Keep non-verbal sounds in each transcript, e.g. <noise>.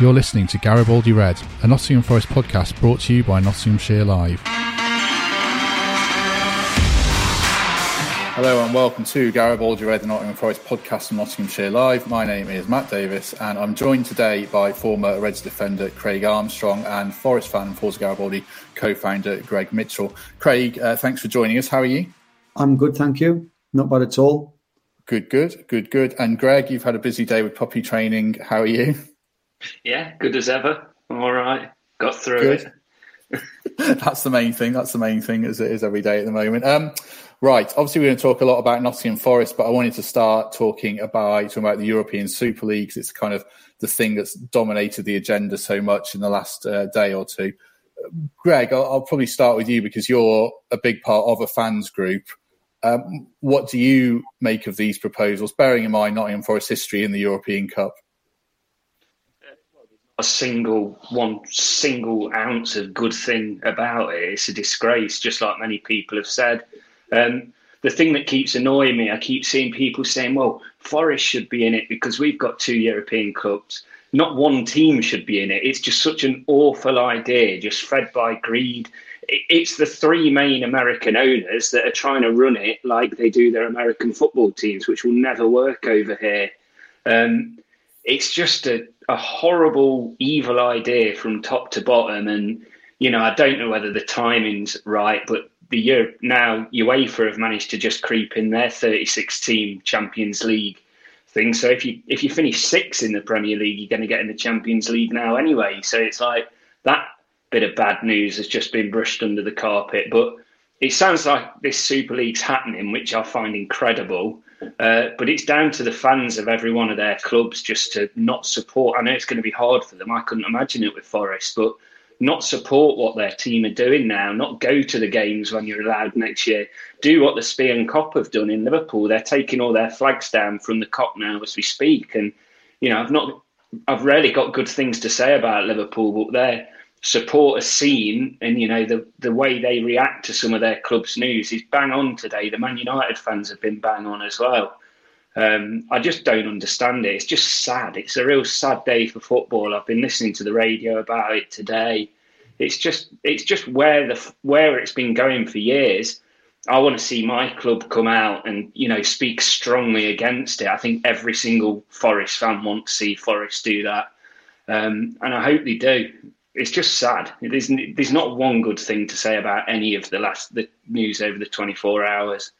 You're listening to Garibaldi Red, a Nottingham Forest podcast brought to you by Nottinghamshire Live. Hello and welcome to Garibaldi Red, the Nottingham Forest podcast from Nottinghamshire Live. My name is Matt Davis and I'm joined today by former Reds defender Craig Armstrong and Forest fan and Forza Garibaldi co-founder Greg Mitchell. Craig, uh, thanks for joining us. How are you? I'm good, thank you. Not bad at all. Good, good, good, good. And Greg, you've had a busy day with puppy training. How are you? Yeah, good as ever. All right, got through good. it. <laughs> That's the main thing. That's the main thing as it is every day at the moment. Um, right. Obviously, we're going to talk a lot about Nottingham Forest, but I wanted to start talking about talking about the European Super Leagues. It's kind of the thing that's dominated the agenda so much in the last uh, day or two. Greg, I'll, I'll, probably start with you because you're a big part of a fans group. Um, what do you make of these proposals, bearing in mind Nottingham Forest history in the European Cup? A single one single ounce of good thing about it. It's a disgrace, just like many people have said. Um, the thing that keeps annoying me, I keep seeing people saying, "Well, Forest should be in it because we've got two European cups." Not one team should be in it." It's just such an awful idea, just fed by greed. It's the three main American owners that are trying to run it like they do their American football teams, which will never work over here. Um, it's just a a horrible, evil idea from top to bottom. And, you know, I don't know whether the timing's right, but the year now UEFA have managed to just creep in their 36 team Champions League thing. So if you if you finish sixth in the Premier League, you're going to get in the Champions League now anyway. So it's like that bit of bad news has just been brushed under the carpet. But it sounds like this Super League's happening, which I find incredible. Uh, but it's down to the fans of every one of their clubs just to not support. I know it's going to be hard for them. I couldn't imagine it with Forest, but not support what their team are doing now, not go to the games when you're allowed next year. Do what the Spion Kop have done in Liverpool. They're taking all their flags down from the Kop now as we speak. And, you know, I've not, I've rarely got good things to say about Liverpool, but they're, support a scene and you know the the way they react to some of their club's news is bang on today. The Man United fans have been bang on as well. Um, I just don't understand it. It's just sad. It's a real sad day for football. I've been listening to the radio about it today. It's just it's just where the where it's been going for years. I want to see my club come out and you know speak strongly against it. I think every single Forest fan wants to see Forest do that, um, and I hope they do it's just sad. There's there's not one good thing to say about any of the last the news over the 24 hours.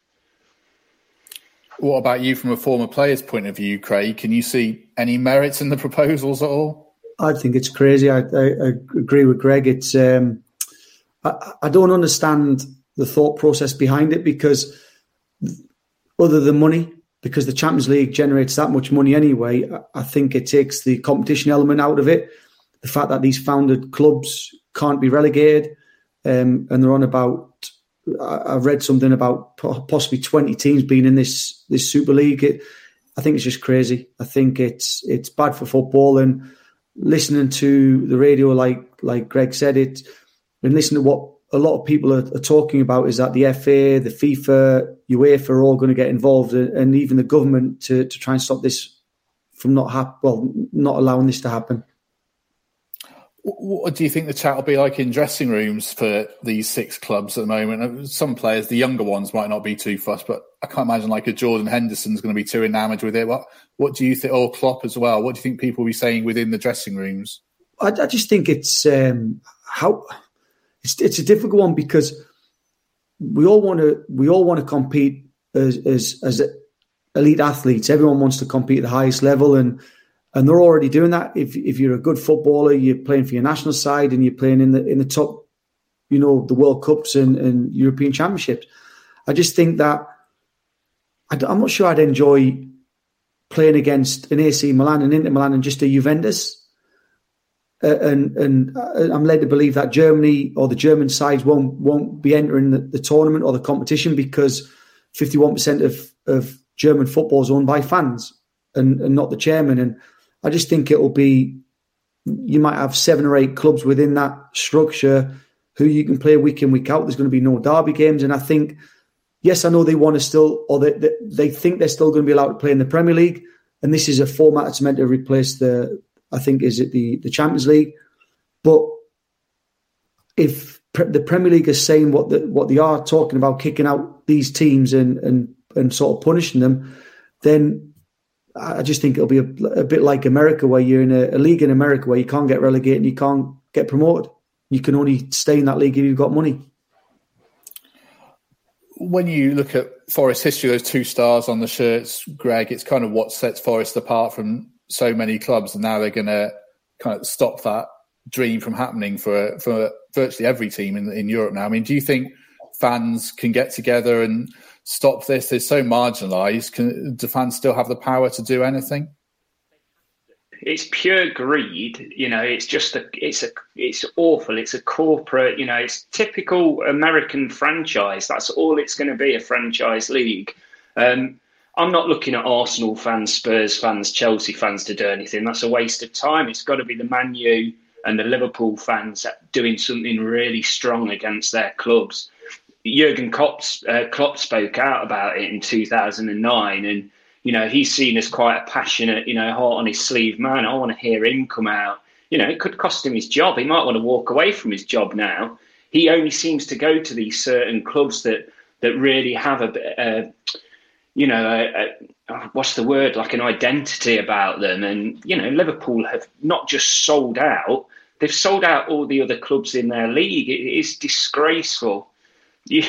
What about you from a former player's point of view, Craig? Can you see any merits in the proposals at all? I think it's crazy. I, I, I agree with Greg. It's um, I, I don't understand the thought process behind it because other than money, because the Champions League generates that much money anyway, I think it takes the competition element out of it the fact that these founded clubs can't be relegated, um, and they're on about. I, have read something about possibly twenty teams being in this this Super League. It, I think it's just crazy. I think it's it's bad for football and listening to the radio, like like Greg said, it and listening to what a lot of people are, are, talking about is that the FA, the FIFA, UEFA are all going to get involved, and even the government to, to try and stop this from not hap- well, not allowing this to happen. What do you think the chat will be like in dressing rooms for these six clubs at the moment? Uh, some players, the younger ones, might not be too fussed, but I can't imagine like a Jordan Henderson's going to be too enamoured with it. What What do you think? Or Klopp as well. What do you think people will be saying within the dressing rooms? I, I just think it's um, how it's it's a difficult one because we all want to we all want to compete as as as elite athletes. Everyone wants to compete at the highest level and and they're already doing that. If if you're a good footballer, you're playing for your national side and you're playing in the in the top, you know, the World Cups and, and European Championships. I just think that I, am not sure I'd enjoy playing against an AC Milan and Inter Milan and just a Juventus. Uh, and and uh, I'm led to believe that Germany or the German sides won't won't be entering the, the tournament or the competition because 51% of of German football is owned by fans and, and not the chairman. And I just think it will be you might have seven or eight clubs within that structure who you can play week in week out. There's going to be no derby games, and I think yes, I know they want to still or they they, they think they're still going to be allowed to play in the Premier League, and this is a format that's meant to replace the I think is it the the Champions League, but if the Premier League is saying what the, what they are talking about, kicking out these teams and and and sort of punishing them, then I just think it'll be a, a bit like America, where you're in a, a, league in America where you can't get relegated and you can't get promoted. You can only stay in that league if you've got money. When you look at Forest history, those two stars on the shirts, Greg, it's kind of what sets Forest apart from so many clubs, and now they're going to kind of stop that dream from happening for for virtually every team in in Europe now. I mean, do you think fans can get together and stop this? They're so marginalised. Can do fans still have the power to do anything? It's pure greed, you know. It's just a, it's a, it's awful. It's a corporate, you know. It's typical American franchise. That's all it's going to be, a franchise league. Um, I'm not looking at Arsenal fans, Spurs fans, Chelsea fans to do anything. That's a waste of time. It's got to be the Man U and the Liverpool fans doing something really strong against their clubs. Jurgen Klopp, uh, Klopp spoke out about it in 2009, and you know he's seen as quite a passionate, you know, heart on his sleeve man. I want to hear him come out. You know, it could cost him his job. He might want to walk away from his job now. He only seems to go to these certain clubs that that really have a, a you know, a, a, what's the word, like an identity about them. And, you know, Liverpool have not just sold out, they've sold out all the other clubs in their league. It is disgraceful. You,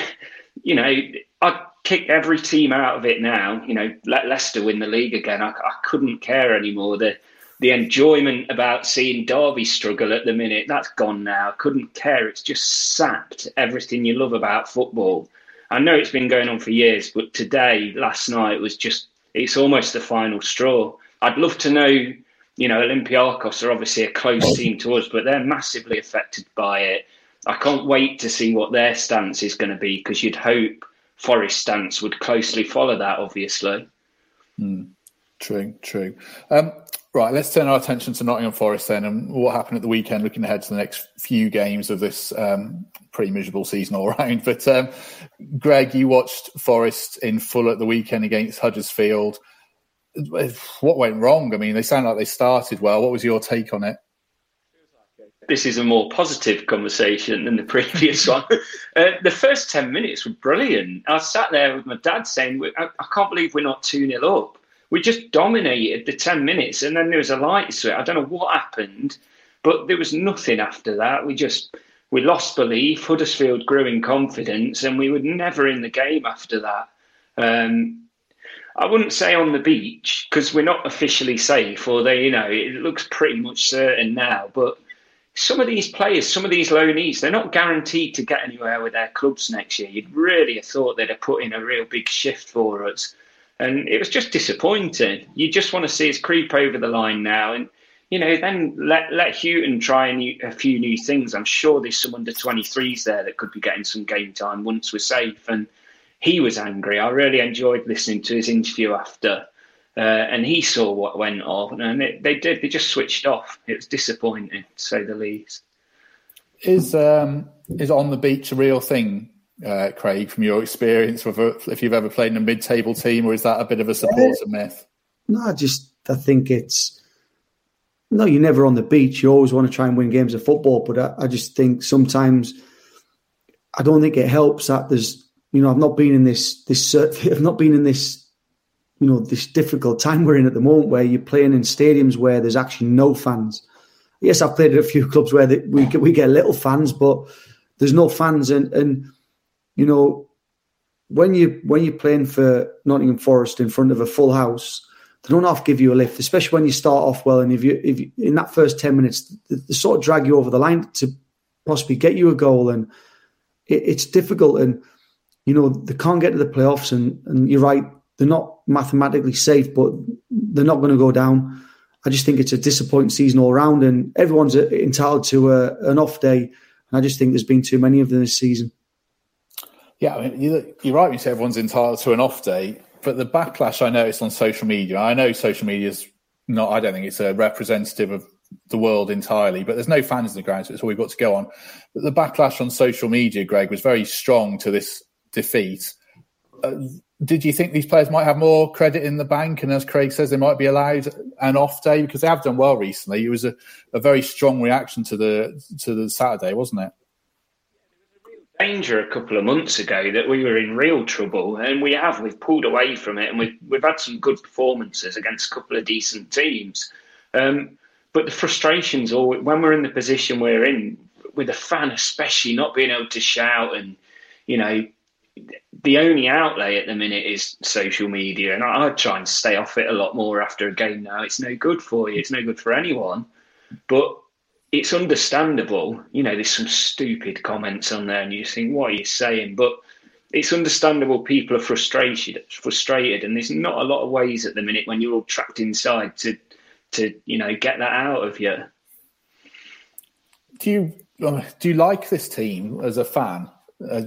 you know, I'd kick every team out of it now. You know, let Leicester win the league again. I, I couldn't care anymore. The, the enjoyment about seeing Derby struggle at the minute, that's gone now. I couldn't care. It's just sapped everything you love about football. I know it's been going on for years, but today, last night, was just, it's almost the final straw. I'd love to know, you know, Olympiacos are obviously a close team to us, but they're massively affected by it. I can't wait to see what their stance is going to be because you'd hope Forest stance would closely follow that, obviously. Mm, true, true. Um, right, let's turn our attention to Nottingham Forest then and what happened at the weekend, looking ahead to the next few games of this um, pretty miserable season all <laughs> round. But um, Greg, you watched Forest in full at the weekend against Huddersfield. What went wrong? I mean, they sound like they started well. What was your take on it? This is a more positive conversation than the <laughs> previous one. Uh, the first 10 minutes were brilliant. I sat there with my dad saying, I, I can't believe we're not 2 0 up. We just dominated the 10 minutes and then there was a light switch. I don't know what happened, but there was nothing after that. We just we lost belief. Huddersfield grew in confidence, and we were never in the game after that. Um, I wouldn't say on the beach because we're not officially safe, they, you know, it looks pretty much certain now. But some of these players, some of these loanees, they're not guaranteed to get anywhere with their clubs next year. You'd really have thought they'd have put in a real big shift for us. And it was just disappointing. You just want to see us creep over the line now. And you know, then let let Hughton try a, new, a few new things. I'm sure there's some under 23s there that could be getting some game time once we're safe. And he was angry. I really enjoyed listening to his interview after, uh, and he saw what went on, and it, they did. They just switched off. It was disappointing, to say the least. Is um, is on the beach a real thing, uh, Craig? From your experience, if you've ever played in a mid-table team, or is that a bit of a supporter myth? No, I just I think it's no, you're never on the beach. You always want to try and win games of football, but I, I just think sometimes I don't think it helps that there's you know I've not been in this this <laughs> I've not been in this you know this difficult time we're in at the moment where you're playing in stadiums where there's actually no fans. Yes, I've played at a few clubs where we get, we get little fans, but there's no fans, and and you know when you when you're playing for Nottingham Forest in front of a full house they don't to give you a lift, especially when you start off well. And if you, if you, in that first 10 minutes, they, they, sort of drag you over the line to possibly get you a goal. And it, it's difficult. And, you know, they can't get to the playoffs. And, and you're right, they're not mathematically safe, but they're not going to go down. I just think it's a disappointing season all round, and everyone's entitled to a, an off day. And I just think there's been too many of them this season. Yeah, I mean, you're right you say everyone's entitled to an off day, but the backlash I noticed on social media, I know social media is not, I don't think it's a representative of the world entirely, but there's no fans in the ground, so it's all we've got to go on. But the backlash on social media, Greg, was very strong to this defeat. Uh, did you think these players might have more credit in the bank? And as Craig says, they might be allowed an off day because they have done well recently. It was a, a very strong reaction to the to the Saturday, wasn't it? Danger a couple of months ago that we were in real trouble, and we have. We've pulled away from it, and we've we've had some good performances against a couple of decent teams. Um, but the frustrations, or when we're in the position we're in, with a fan especially not being able to shout and you know the only outlay at the minute is social media, and I, I, try and stay off it a lot more after a game now. It's no good for you. It's no good for anyone. But it's understandable. You know, there's some stupid comments on there, and you think, what are you saying? But it's understandable. People are frustrated, frustrated, and there's not a lot of ways at the minute when you're all trapped inside to, to you know, get that out of you. Do you uh, do you like this team as a fan? Uh,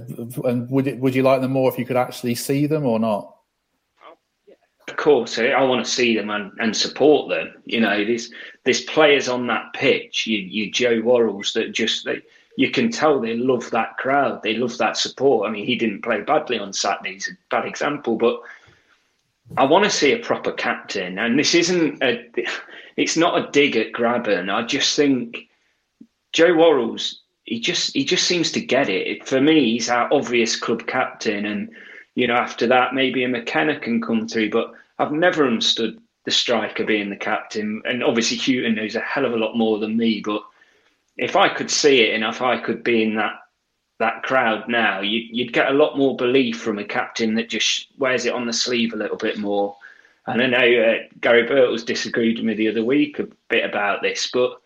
and would it would you like them more if you could actually see them or not? Of course, I want to see them and, and support them. You know, there's there's players on that pitch. You, you Joe Worralls that just they, you can tell they love that crowd. They love that support. I mean, he didn't play badly on Saturday. He's a bad example, but I want to see a proper captain. And this isn't a, it's not a dig at Grabban. I just think Joe Worralls he just he just seems to get it. For me, he's our obvious club captain, and you know after that maybe a McKenna can come through. But I've never understood the striker being the captain, and obviously Hughton knows a hell of a lot more than me. But if I could see it, and if I could be in that that crowd now, you'd, you'd get a lot more belief from a captain that just wears it on the sleeve a little bit more. And I know uh, Gary Birtles disagreed with me the other week a bit about this, but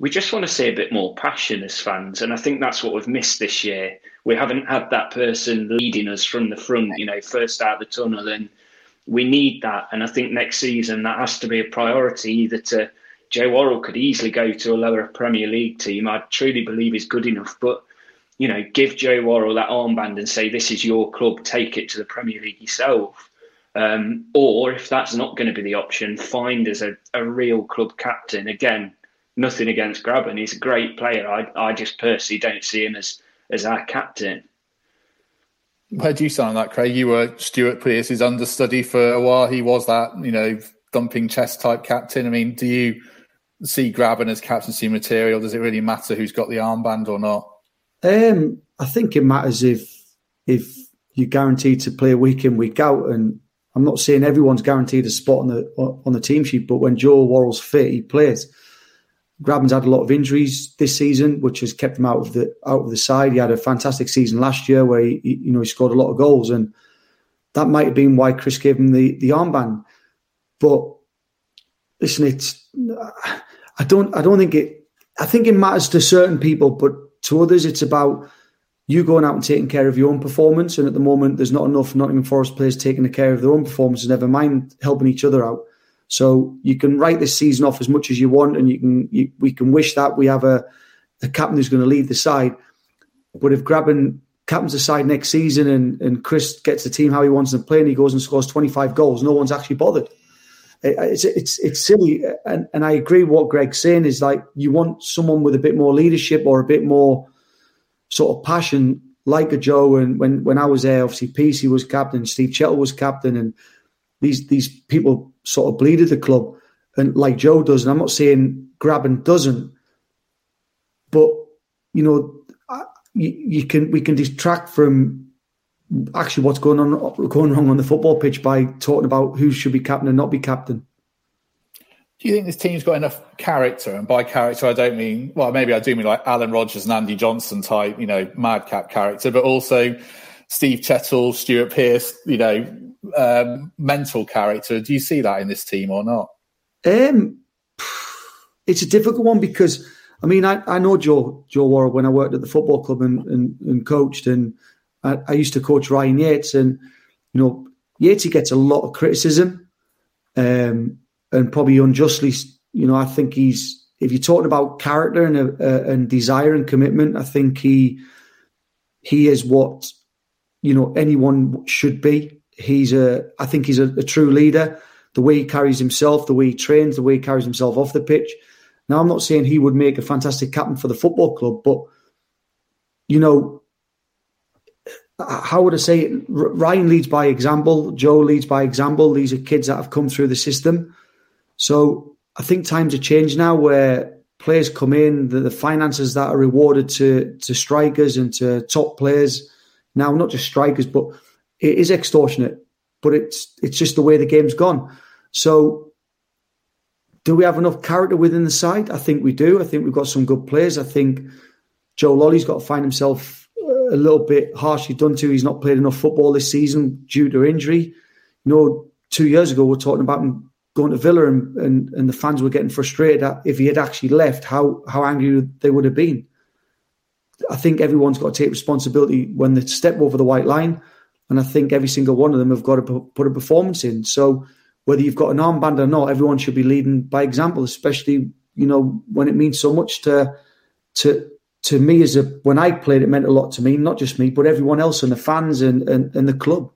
we just want to see a bit more passion as fans. And I think that's what we've missed this year. We haven't had that person leading us from the front, you know, first out of the tunnel. And we need that. And I think next season that has to be a priority either to Joe Worrall could easily go to a lower Premier League team. I truly believe he's good enough. But, you know, give Joe Worrall that armband and say, this is your club, take it to the Premier League yourself. Um, or if that's not going to be the option, find as a, a real club captain. Again, nothing against Grabban. He's a great player. I, I just personally don't see him as, as our captain. Where do you stand on that, Craig? You were Stuart Pearce's understudy for a while. He was that, you know, thumping chest type captain. I mean, do you see Grabban as captaincy material? Does it really matter who's got the armband or not? Um, I think it matters if if you're guaranteed to play week in week out. And I'm not saying everyone's guaranteed a spot on the on the team sheet, but when Joe Worrall's fit, he plays. Grabban's had a lot of injuries this season, which has kept him out of the out of the side. He had a fantastic season last year where he, you know he scored a lot of goals, and that might have been why Chris gave him the the armband. But listen, it's I don't I don't think it I think it matters to certain people, but to others it's about you going out and taking care of your own performance. And at the moment, there's not enough Nottingham Forest players taking care of their own performance, never mind helping each other out. So you can write this season off as much as you want, and you can you, we can wish that we have a, a captain who's going to lead the side. But if Grabban captains the side next season and, and Chris gets the team how he wants them to play and he goes and scores 25 goals, no one's actually bothered. it's, it's, it's silly. And, and I agree what Greg's saying is like you want someone with a bit more leadership or a bit more sort of passion like a Joe. And when, when I was there, obviously PC was captain, Steve Chettle was captain and these, these people sort of bleeded the club, and like Joe does. And I'm not saying Grabban doesn't, but you know, you, you can we can distract from actually what's going on going wrong on the football pitch by talking about who should be captain and not be captain. Do you think this team's got enough character? And by character, I don't mean well, maybe I do mean like Alan Rogers and Andy Johnson type, you know, madcap character, but also Steve Chettle, Stuart Pearce, you know, um, mental character. Do you see that in this team or not? Um, it's a difficult one because I mean I, I know Joe Joe Worrall when I worked at the football club and, and, and coached, and I, I, used to coach Ryan Yates, and you know Yates gets a lot of criticism, um, and probably unjustly. You know, I think he's if you're talking about character and uh, and desire and commitment, I think he he is what you know anyone should be. He's a I think he's a, a true leader. The way he carries himself, the way he trains, the way he carries himself off the pitch. Now, I'm not saying he would make a fantastic captain for the football club, but you know, how would I say it? Ryan leads by example. Joe leads by example. These are kids that have come through the system. So I think times have changed now where players come in, the, the finances that are rewarded to to strikers and to top players. Now, not just strikers, but it is extortionate. But it's it's just the way the game's gone. So, do we have enough character within the side? I think we do. I think we've got some good players. I think Joe Lolley's got to find himself a little bit harshly done to. He's not played enough football this season due to injury. You know, two years ago we are talking about him going to Villa and, and, and the fans were getting frustrated at if he had actually left, how how angry they would have been. I think everyone's got to take responsibility when they step over the white line, and I think every single one of them have got to put a performance in. So whether you've got an armband or not, everyone should be leading by example, especially you know when it means so much to to to me as a when I played, it meant a lot to me, not just me, but everyone else and the fans and and, and the club.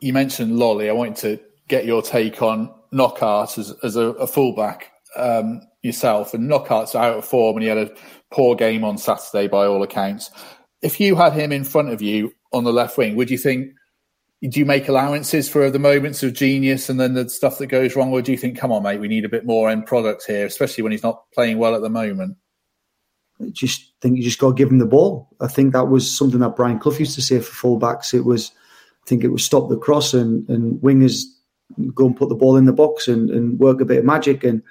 You mentioned Lolley. I wanted to get your take on Knockaert as, as a, a fullback um, yourself. And Knockaert's out of form and he had a poor game on Saturday by all accounts. If you had him in front of you on the left wing, would you think, do you make allowances for the moments of genius and then the stuff that goes wrong? Or do you think, come on, mate, we need a bit more end product here, especially when he's not playing well at the moment? I just think you just got to give him the ball. I think that was something that Brian Clough used to say for fullbacks. It was, I think it was stop the cross and, and wingers go and put the ball in the box and, and work a bit of magic. And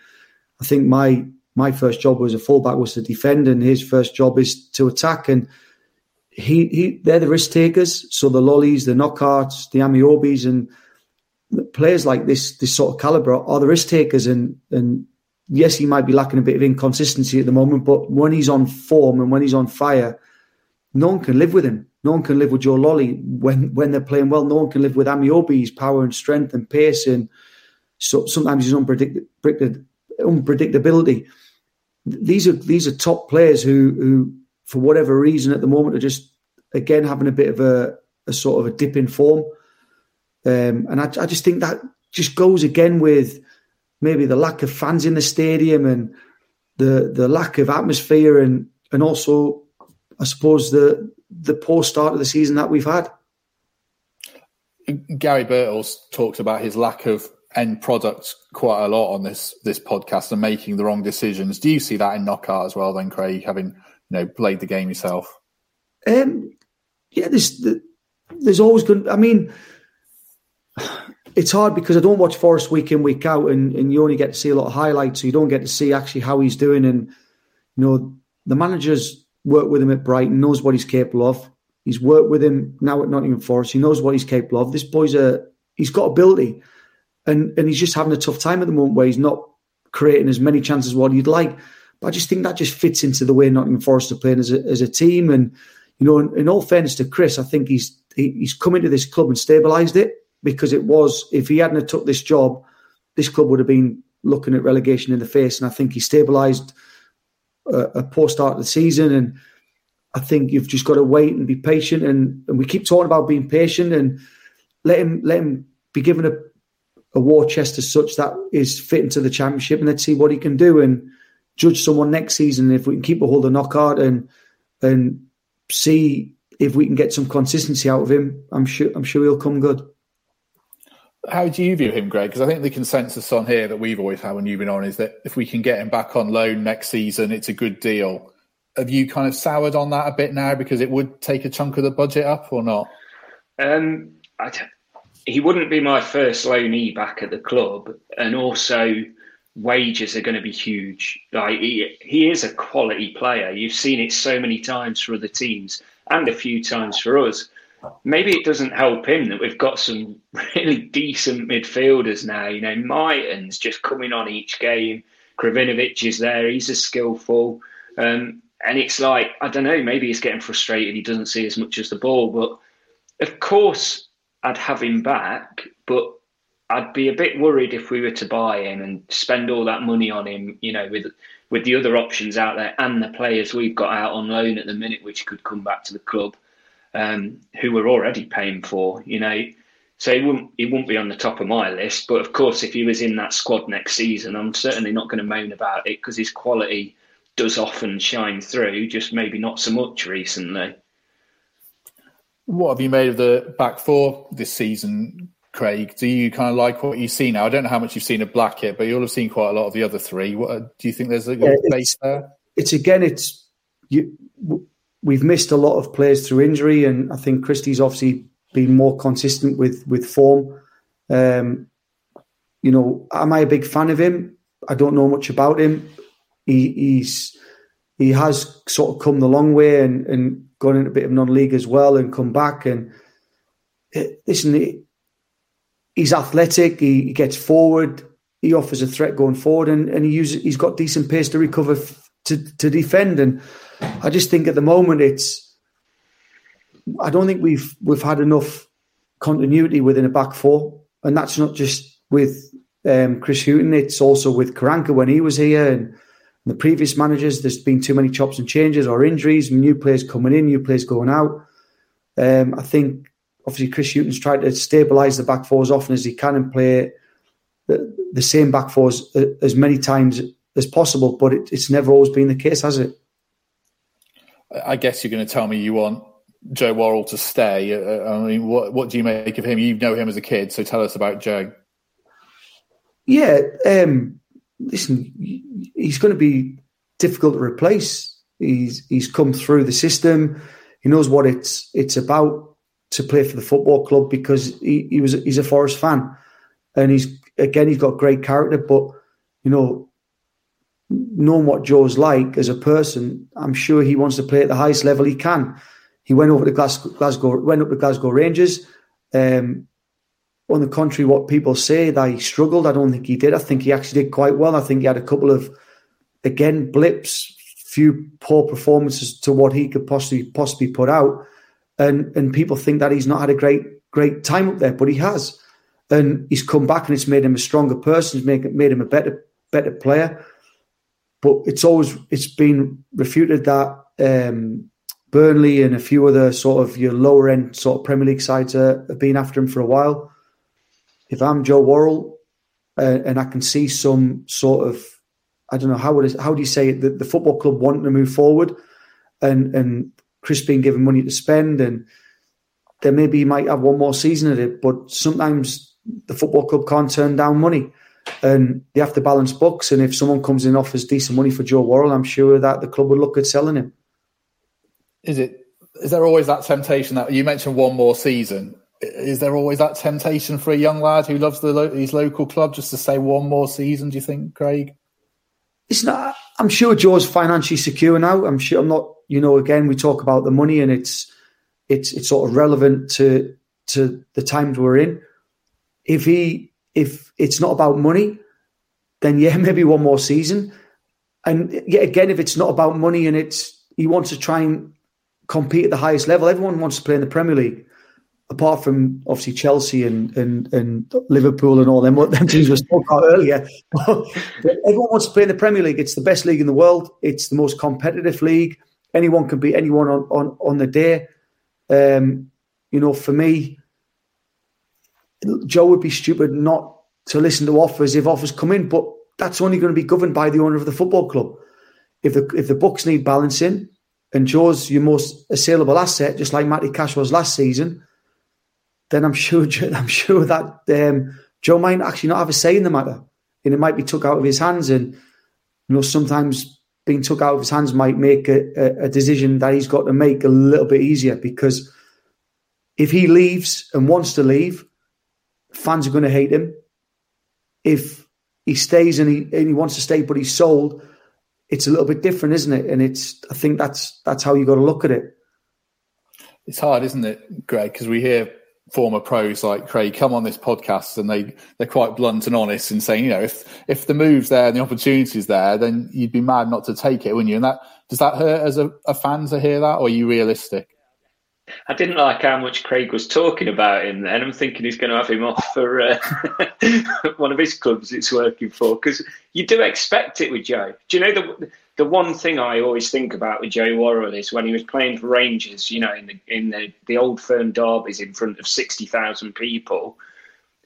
I think my my first job as a fullback was to defend, and his first job is to attack. And he, he they're the risk takers. So the Lolleys, the Knockaerts, the Ameobis, and players like this this sort of caliber are the risk takers. And and yes, he might be lacking a bit of inconsistency at the moment, but when he's on form and when he's on fire, no one can live with him. No one can live with Joe Lolley when when they're playing well. No one can live with Ameobi's power and strength and pace and so sometimes his unpredictability. These are these are top players who who for whatever reason at the moment are just again having a bit of a, a sort of a dip in form. Um, and I, I just think that just goes again with maybe the lack of fans in the stadium and the the lack of atmosphere and and also I suppose the the poor start of the season that we've had. Gary Birtles talked about his lack of end product quite a lot on this this podcast and making the wrong decisions. Do you see that in Knockaert as well, then, Craig, having you know played the game yourself? Um, yeah, there's there's always good. I mean, it's hard because I don't watch Forest week in week out, and, and you only get to see a lot of highlights, so you don't get to see actually how he's doing. And you know, the managers worked with him at Brighton, knows what he's capable of. He's worked with him now at Nottingham Forest. He knows what he's capable of. This boy's a he's got ability, and and he's just having a tough time at the moment where he's not creating as many chances as what he'd like. But I just think that just fits into the way Nottingham Forest are playing as a, as a team. And you know, in, in all fairness to Chris, I think he's he, he's come into this club and stabilised it because it was if he hadn't took this job, this club would have been looking at relegation in the face. And I think he stabilised a, a poor start of the season. And I think you've just got to wait and be patient. And, and we keep talking about being patient and let him let him be given a, a war chest as such that is fitting to the championship, and let's see what he can do and judge someone next season if we can keep a hold of Knockaert and and see if we can get some consistency out of him. I'm sure I'm sure he'll come good. How do you view him, Greg? Because I think the consensus on here that we've always had when you've been on is that if we can get him back on loan next season, it's a good deal. Have you kind of soured on that a bit now because it would take a chunk of the budget up or not? Um, he wouldn't be my first loanee back at the club, and also wages are going to be huge. Like he, he is a quality player. You've seen it so many times for other teams and a few times for us maybe it doesn't help him that we've got some <laughs> really decent midfielders now. You know, Mighten's just coming on each game. Krovinovic is there. He's a skillful. Um, and it's like, I don't know, maybe he's getting frustrated. He doesn't see as much as the ball. But of course, I'd have him back, but I'd be a bit worried if we were to buy him and spend all that money on him, you know, with with the other options out there and the players we've got out on loan at the minute, which could come back to the club, um, who we're already paying for, you know. So he wouldn't he wouldn't be on the top of my list. But of course, if he was in that squad next season, I'm certainly not going to moan about it because his quality does often shine through. Just maybe not so much recently. What have you made of the back four this season, Craig? Do you kind of like what you see now? I don't know how much you've seen of Blackett, but you'll have seen quite a lot of the other three. What, do you think there's a yeah, base there? It's again, it's you. We've missed a lot of players through injury, and I think Christie's obviously been more consistent with with form. Um, you know, am I a big fan of him? I don't know much about him. He, he's he has sort of come the long way and, and gone into a bit of non-league as well and come back and it, eh, listen, he's athletic. He, he, gets forward. He offers a threat going forward, and, and he uses, he's got decent pace to recover f- to to defend. And I just think at the moment it's I don't think we've we've had enough continuity within a back four, and that's not just with um, Chris Hughton. It's also with Karanka when he was here and the previous managers. There's been too many chops and changes or injuries, new players coming in, new players going out. Um, I think obviously Chris Hughton's tried to stabilise the back four as often as he can and play the, the same back four as, many times as possible, but it, it's never always been the case, has it? I guess you're going to tell me you want Joe Worrall to stay. Uh, uh, I mean, what what do you make of him? You know him as a kid, so tell us about Joe. Yeah, um, listen, he's going to be difficult to replace. He's he's come through the system. He knows what it's it's about to play for the football club because he, he was he's a Forest fan, and he's again he's got great character. But you know, knowing what Joe's like as a person, I'm sure he wants to play at the highest level he can. He went over to Glasgow, Glasgow went up to Glasgow Rangers. Um, on the contrary, what people say that he struggled, I don't think he did. I think he actually did quite well. I think he had a couple of, again, blips, few poor performances to what he could possibly possibly put out, and and people think that he's not had a great great time up there, but he has, and he's come back and it's made him a stronger person. It's made made him a better better player. But it's always it's been refuted that um, Burnley and a few other sort of your lower end sort of Premier League sides have been after him for a while. If I'm Joe Worrall uh, and I can see some sort of, I don't know how would it, how do you say it, the, the football club wanting to move forward, and and Chris being given money to spend, and then maybe he might have one more season at it. But sometimes the football club can't turn down money, and they have to balance books. And if someone comes in and offers decent money for Joe Worrall, I'm sure that the club would look at selling him is it is there always that temptation that you mentioned one more season? Is there always that temptation for a young lad who loves the his local club just to say one more season? Do you think, Craig? It's not. I'm sure Joe's financially secure now. I'm sure. I'm not. You know, again, we talk about the money, and it's it's it's sort of relevant to to the times we're in. If he if it's not about money, then yeah, <laughs> maybe one more season. And yet again, if it's not about money and it's he wants to try and compete at the highest level. Everyone wants to play in the Premier League, apart from obviously Chelsea and and, and Liverpool and all them. What them teams were spoke about earlier. <laughs> everyone wants to play in the Premier League. It's the best league in the world. It's the most competitive league. Anyone can beat anyone on on, on the day. Um, you know, for me, Joe would be stupid not to listen to offers if offers come in, but that's only going to be governed by the owner of the football club. If the if the books need balancing, and Joe's your most assailable asset, just like Matty Cash was last season, then I'm sure <laughs> I'm sure that um, Joe might actually not have a say in the matter, and it might be took out of his hands. And you know, sometimes being took out of his hands might make a, a decision that he's got to make a little bit easier because if he leaves and wants to leave, fans are going to hate him. If he stays and he, and he wants to stay, but he's sold, it's a little bit different, isn't it? And it's I think that's that's how you got to look at it. It's hard, isn't it, Greg? Because we hear former pros like Craig come on this podcast and they they're quite blunt and honest in saying, you know, if if the move's there and the opportunity's there, then you'd be mad not to take it, wouldn't you? And that does that hurt as a, a fan to hear that, or are you realistic? I didn't like how much Craig was talking about him then. I'm thinking he's going to have him off for uh, <laughs> one of his clubs it's working for because you do expect it with Joe. Do you know the the one thing I always think about with Joe Worrall is when he was playing for Rangers, you know, in the in the, the old firm derbies in front of sixty thousand people,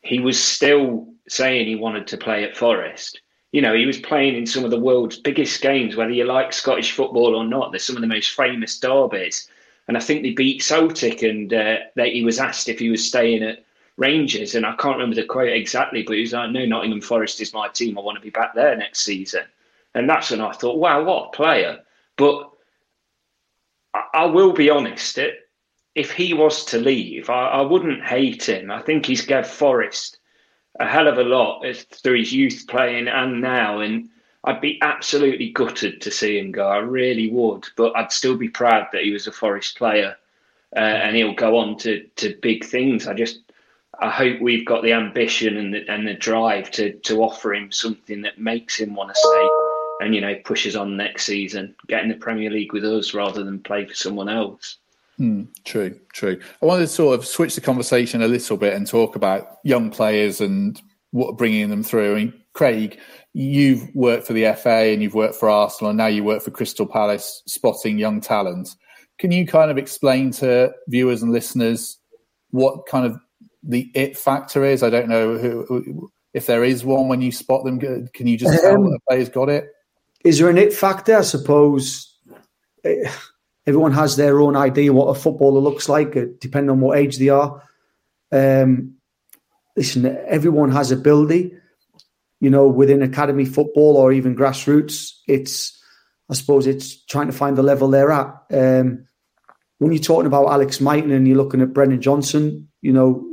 he was still saying he wanted to play at Forest. You know, he was playing in some of the world's biggest games, whether you like Scottish football or not. They're some of the most famous derbies and I think they beat Celtic, and uh, he was asked if he was staying at Rangers, and I can't remember the quote exactly, but he was like, "No, Nottingham Forest is my team. I want to be back there next season." And that's when I thought, "Wow, what a player!" But I, I will be honest, it, if he was to leave, I, I, wouldn't hate him. I think he's gave Forest a hell of a lot through his youth playing and now, and I'd be absolutely gutted to see him go. I really would, but I'd still be proud that he was a Forest player, uh, and he'll go on to to big things. I just I hope we've got the ambition and the, and the drive to to offer him something that makes him want to stay and you know pushes on next season, get in the Premier League with us rather than play for someone else. Mm, true, true. I wanted to sort of switch the conversation a little bit and talk about young players and what bringing them through. I mean, Craig, you've worked for the FA and you've worked for Arsenal, and now you work for Crystal Palace, spotting young talent. Can you kind of explain to viewers and listeners what kind of the it factor is? I don't know who, if there is one when you spot them. Can you just tell um, the player's got it? Is there an it factor? I suppose eh, everyone has their own idea what a footballer looks like, uh, depending on what age they are. Um, listen, everyone has ability you know, within academy football or even grassroots, it's, I suppose, it's trying to find the level they're at. Um, when you're talking about Alex Mighten and you're looking at Brennan Johnson, you know,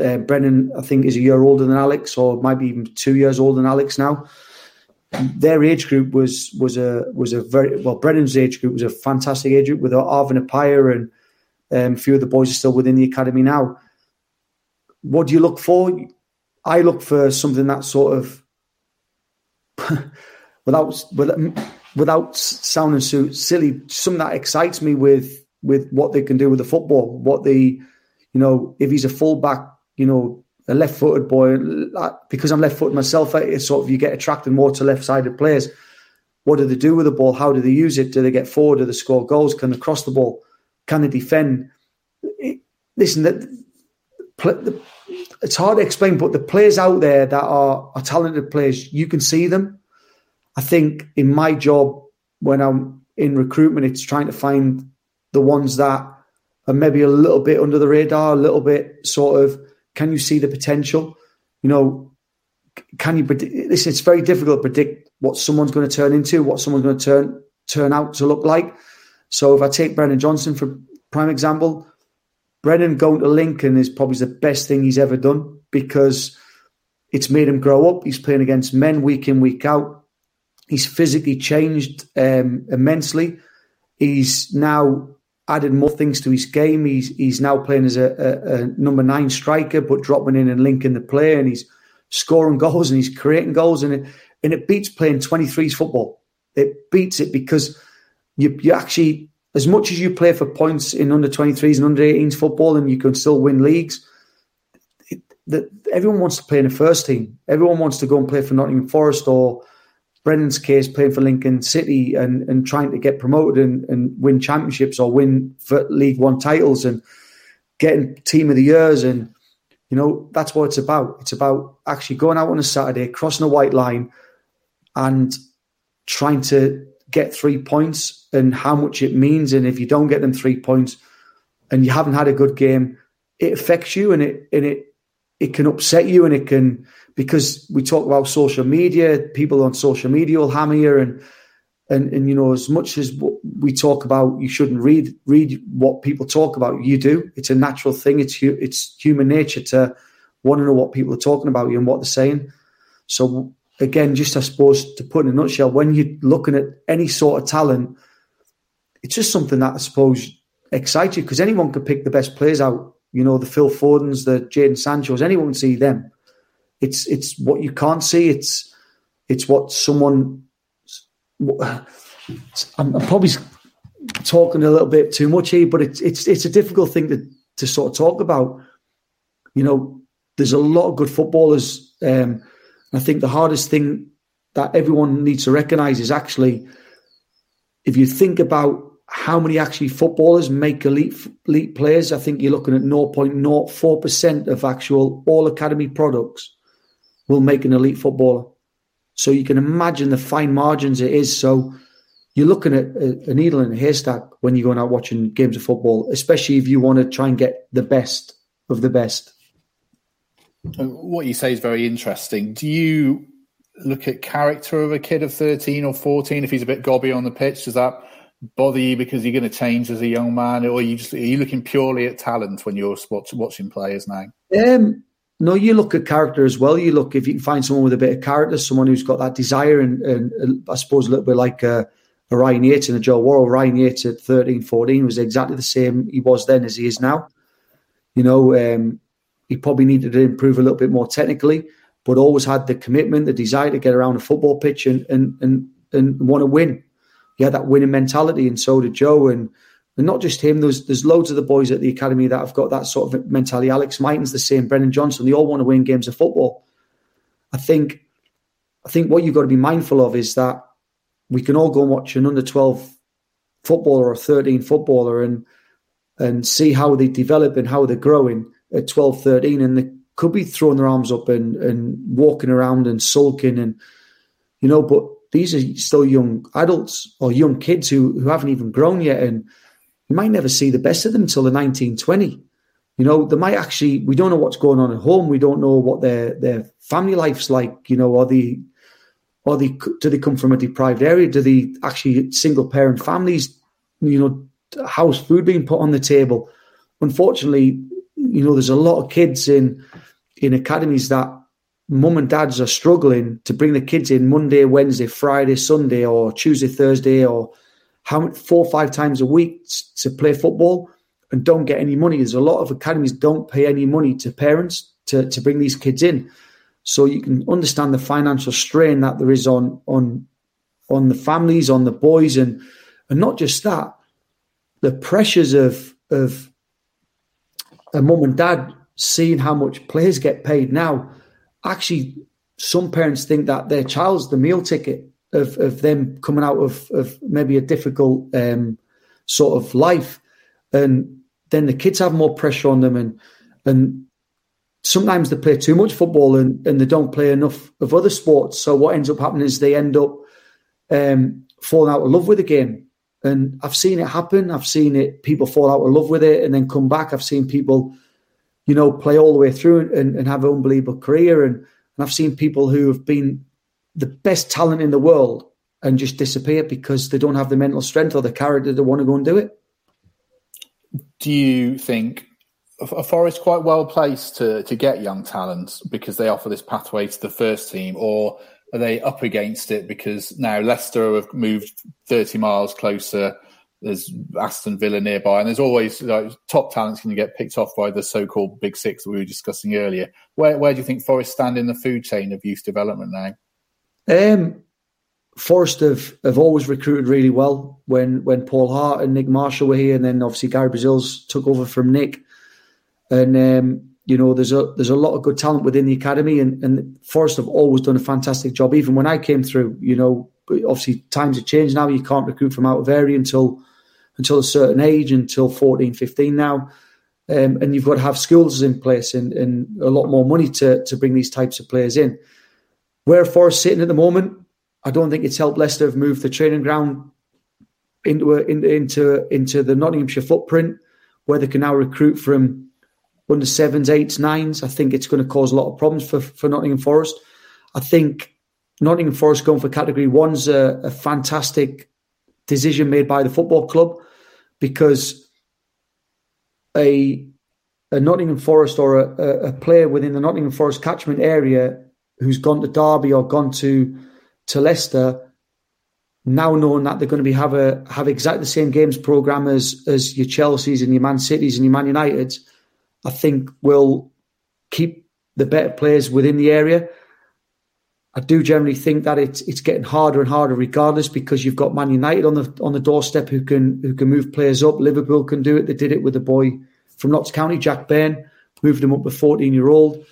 uh, Brennan, I think, is a year older than Alex, or might be even two years older than Alex now. Their age group was was a was a very well. Brennan's age group was a fantastic age group with Arvin Appiah and um, a few of the boys are still within the academy now. What do you look for? I look for something that sort of, <laughs> without without sounding so silly, something that excites me with with what they can do with the football. What the, you know, if he's a fullback, you know, a left-footed boy, because I'm left-footed myself, eh, it's sort of you get attracted more to left-sided players. What do they do with the ball? How do they use it? Do they get forward? Do they score goals? Can they cross the ball? Can they defend? It, listen, the, the, it's hard to explain, but the players out there that are, are talented players, you can see them. I think in my job, when I'm in recruitment, it's trying to find the ones that are maybe a little bit under the radar, a little bit sort of, can you see the potential? You know, can you predict this? It's very difficult to predict what someone's going to turn into, what someone's going to turn turn out to look like. So if I take Brennan Johnson for prime example, Brennan going to Lincoln is probably the best thing he's ever done because it's made him grow up. He's playing against men week in, week out. He's physically changed um, immensely. He's now added more things to his game. He's he's now playing as a, a, a number nine striker, but dropping in and linking the play, and he's scoring goals and he's creating goals, and it and it beats playing 23s football. It beats it because you you actually as much as you play for points in under 23s and under 18s football and you can still win leagues, the, everyone wants to play in the first team. Everyone wants to go and play for Nottingham Forest or Brennan's case, playing for Lincoln City and, and trying to get promoted and, and win championships or win for League One titles and getting team of the years. And, you know, that's what it's about. It's about actually going out on a Saturday, crossing a white line and trying to get three points and how much it means. And if you don't get them three points and you haven't had a good game, it affects you and it and it it can upset you and it can because we talk about social media, people on social media will hammer you and and and you know as much as we talk about you shouldn't read read what people talk about. You do. It's a natural thing. It's it's human nature to want to know what people are talking about you and what they're saying. So again, just I suppose to put in a nutshell, when you're looking at any sort of talent, it's just something that I suppose excites you because anyone could pick the best players out. You know, the Phil Fodens, the Jadon Sancho's, anyone can see them. It's it's what you can't see. It's it's what someone. I'm, I'm probably talking a little bit too much here, but it's it's it's a difficult thing to to sort of talk about. You know, there's a lot of good footballers. Um, I think the hardest thing that everyone needs to recognise is actually, if you think about how many actually footballers make elite elite players, I think you're looking at 0.04 percent of actual all academy products will make an elite footballer. So you can imagine the fine margins it is. So you're looking at a, a needle in a haystack when you're going out watching games of football, especially if you want to try and get the best of the best. What you say is very interesting. Do you look at character of a kid of 13 or 14 if he's a bit gobby on the pitch? Does that bother you because you're going to change as a young man, or you just are you looking purely at talent when you're watching players now? Um, no, you look at character as well. You look if you can find someone with a bit of character, someone who's got that desire, and, and I suppose a little bit like a, a Ryan Yates and a Joe Worrall. Ryan Yates at 13, 14 was exactly the same he was then as he is now. You know, um, he probably needed to improve a little bit more technically, but always had the commitment, the desire to get around a football pitch and and and, and want to win. He had that winning mentality, and so did Joe. And and not just him. There's there's loads of the boys at the academy that have got that sort of mentality. Alex Mighten's the same. Brennan Johnson. They all want to win games of football. I think I think what you've got to be mindful of is that we can all go and watch an under twelve footballer or thirteen footballer and and see how they develop and how they're growing at 12, 13, and they could be throwing their arms up and, and walking around and sulking and you know, but these are still young adults or young kids who, who haven't even grown yet and you might never see the best of them until the 1920. You know, they might actually, we don't know what's going on at home. We don't know what their, their family life's like. You know, are they, are they, do they come from a deprived area? Do they actually single parent families, you know, house food being put on the table? Unfortunately, you know, there's a lot of kids in, in academies that mum and dads are struggling to bring the kids in Monday, Wednesday, Friday, Sunday, or Tuesday, Thursday, or how four or five times a week to play football and don't get any money. There's a lot of academies don't pay any money to parents to, to bring these kids in. So you can understand the financial strain that there is on on on the families, on the boys, and and not just that, the pressures of of a mum and dad seeing how much players get paid now. Actually, some parents think that their child's the meal ticket of, of them coming out of, of maybe a difficult um, sort of life. And then the kids have more pressure on them and and sometimes they play too much football and, and they don't play enough of other sports. So what ends up happening is they end up um, falling out of love with the game. And I've seen it happen. I've seen it people fall out of love with it and then come back. I've seen people, you know, play all the way through and, and have an unbelievable career. And, and I've seen people who have been the best talent in the world and just disappear because they don't have the mental strength or the character to want to go and do it. Do you think a Forest quite well placed to to get young talents because they offer this pathway to the first team, or are they up against it because now Leicester have moved thirty miles closer? There's Aston Villa nearby, and there's always like, top talents to get picked off by the so-called big six that we were discussing earlier. Where where do you think Forest stand in the food chain of youth development now? Um, Forest have, have always recruited really well when when Paul Hart and Nick Marshall were here, and then obviously Gary Brazils took over from Nick. And um, you know, there's a there's a lot of good talent within the academy, and, and Forest have always done a fantastic job. Even when I came through, you know, obviously times have changed now. You can't recruit from out of area until until a certain age, until 14, 15 now. Um, and you've got to have schools in place and, and a lot more money to, to bring these types of players in. Where Forest sitting at the moment, I don't think it's helped Leicester have moved the training ground into a, into into the Nottinghamshire footprint, where they can now recruit from under sevens, eights, nines. I think it's going to cause a lot of problems for for Nottingham Forest. I think Nottingham Forest going for Category One's a, a fantastic decision made by the football club because a a Nottingham Forest or a, a, player within the Nottingham Forest catchment area who's gone to Derby or gone to to Leicester, now knowing that they're going to be have a have exactly the same games program as as your Chelseas and your Man Cities and your Man Uniteds, I think will keep the better players within the area. I do generally think that it's it's getting harder and harder, regardless, because you've got Man United on the on the doorstep who can who can move players up. Liverpool can do it. They did it with the boy from Notts County, Jack Byrne, moved him up a 14 year old.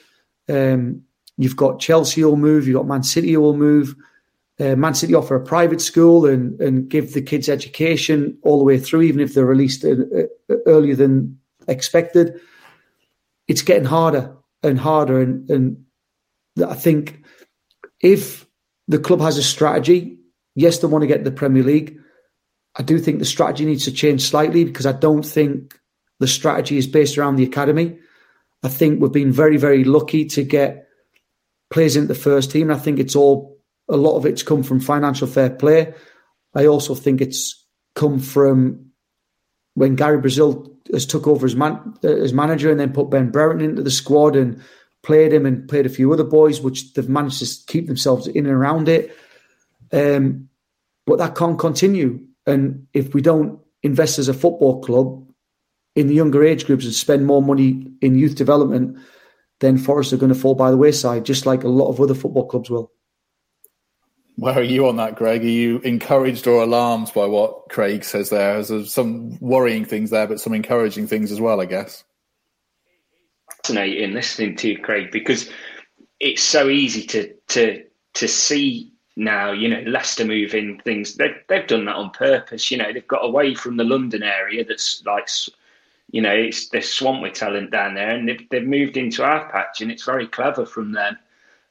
Um, you've got Chelsea will move. You've got Man City will move. Uh, Man City offer a private school and and give the kids education all the way through, even if they're released uh, uh, earlier than expected. It's getting harder and harder, and and I think if the club has a strategy, yes, they want to get the Premier League. I do think the strategy needs to change slightly because I don't think the strategy is based around the academy. I think we've been very, very lucky to get players into the first team. I think it's all a lot of it's come from financial fair play. I also think it's come from when Gary Brazil has took over as man as manager and then put Ben Brereton into the squad and played him and played a few other boys, which they've managed to keep themselves in and around it. Um, but that can't continue. And if we don't invest as a football club in the younger age groups and spend more money in youth development, then Forest are going to fall by the wayside, just like a lot of other football clubs will. Where are you on that, Greg? Are you encouraged or alarmed by what Craig says there? There's some worrying things there, but some encouraging things as well, I guess fascinating listening to you, Craig, because it's so easy to to to see now. You know, Leicester moving things. They've they've done that on purpose. You know, they've got away from the London area that's like. You know, it's they're with talent down there, and they've, they've moved into our patch, and it's very clever from them.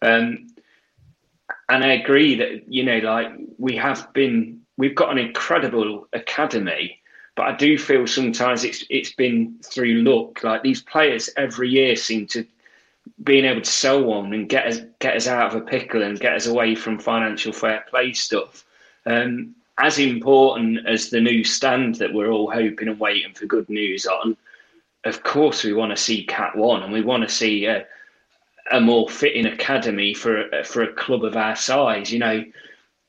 Um, and I agree that you know, like we have been, we've got an incredible academy, but I do feel sometimes it's it's been through luck. Like these players every year seem to being able to sell one and get us get us out of a pickle and get us away from financial fair play stuff. Um, as important as the new stand that we're all hoping and waiting for good news on, of course we want to see Cat One and we want to see a, a more fitting academy for for a club of our size. You know,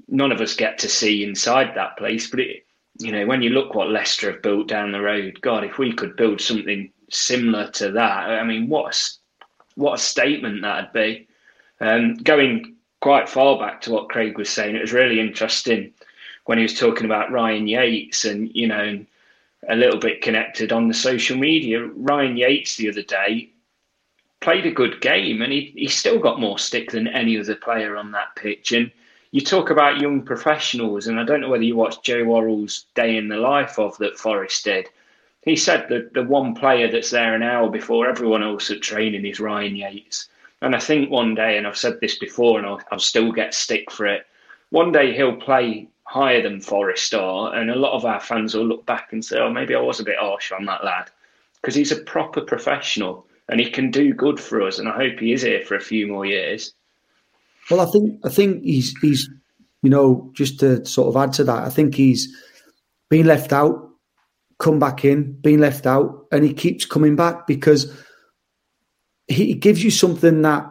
none of us get to see inside that place, but it you know, when you look what Leicester have built down the road, God, if we could build something similar to that, I mean, what a, what a statement that'd be. Um, going quite far back to what Craig was saying, it was really interesting when he was talking about Ryan Yates and, you know, a little bit connected on the social media. Ryan Yates the other day played a good game and he, he still got more stick than any other player on that pitch. And you talk about young professionals, and I don't know whether you watched Joe Worrall's Day in the Life of that Forest did. He said that the one player that's there an hour before everyone else at training is Ryan Yates. And I think one day, and I've said this before, and I'll, I'll still get stick for it. One day he'll play higher than Forest are, and a lot of our fans will look back and say, "Oh, maybe I was a bit harsh on that lad," because he's a proper professional and he can do good for us. And I hope he is here for a few more years. Well, I think I think he's he's you know just to sort of add to that, I think he's been left out, come back in, been left out, and he keeps coming back because he gives you something that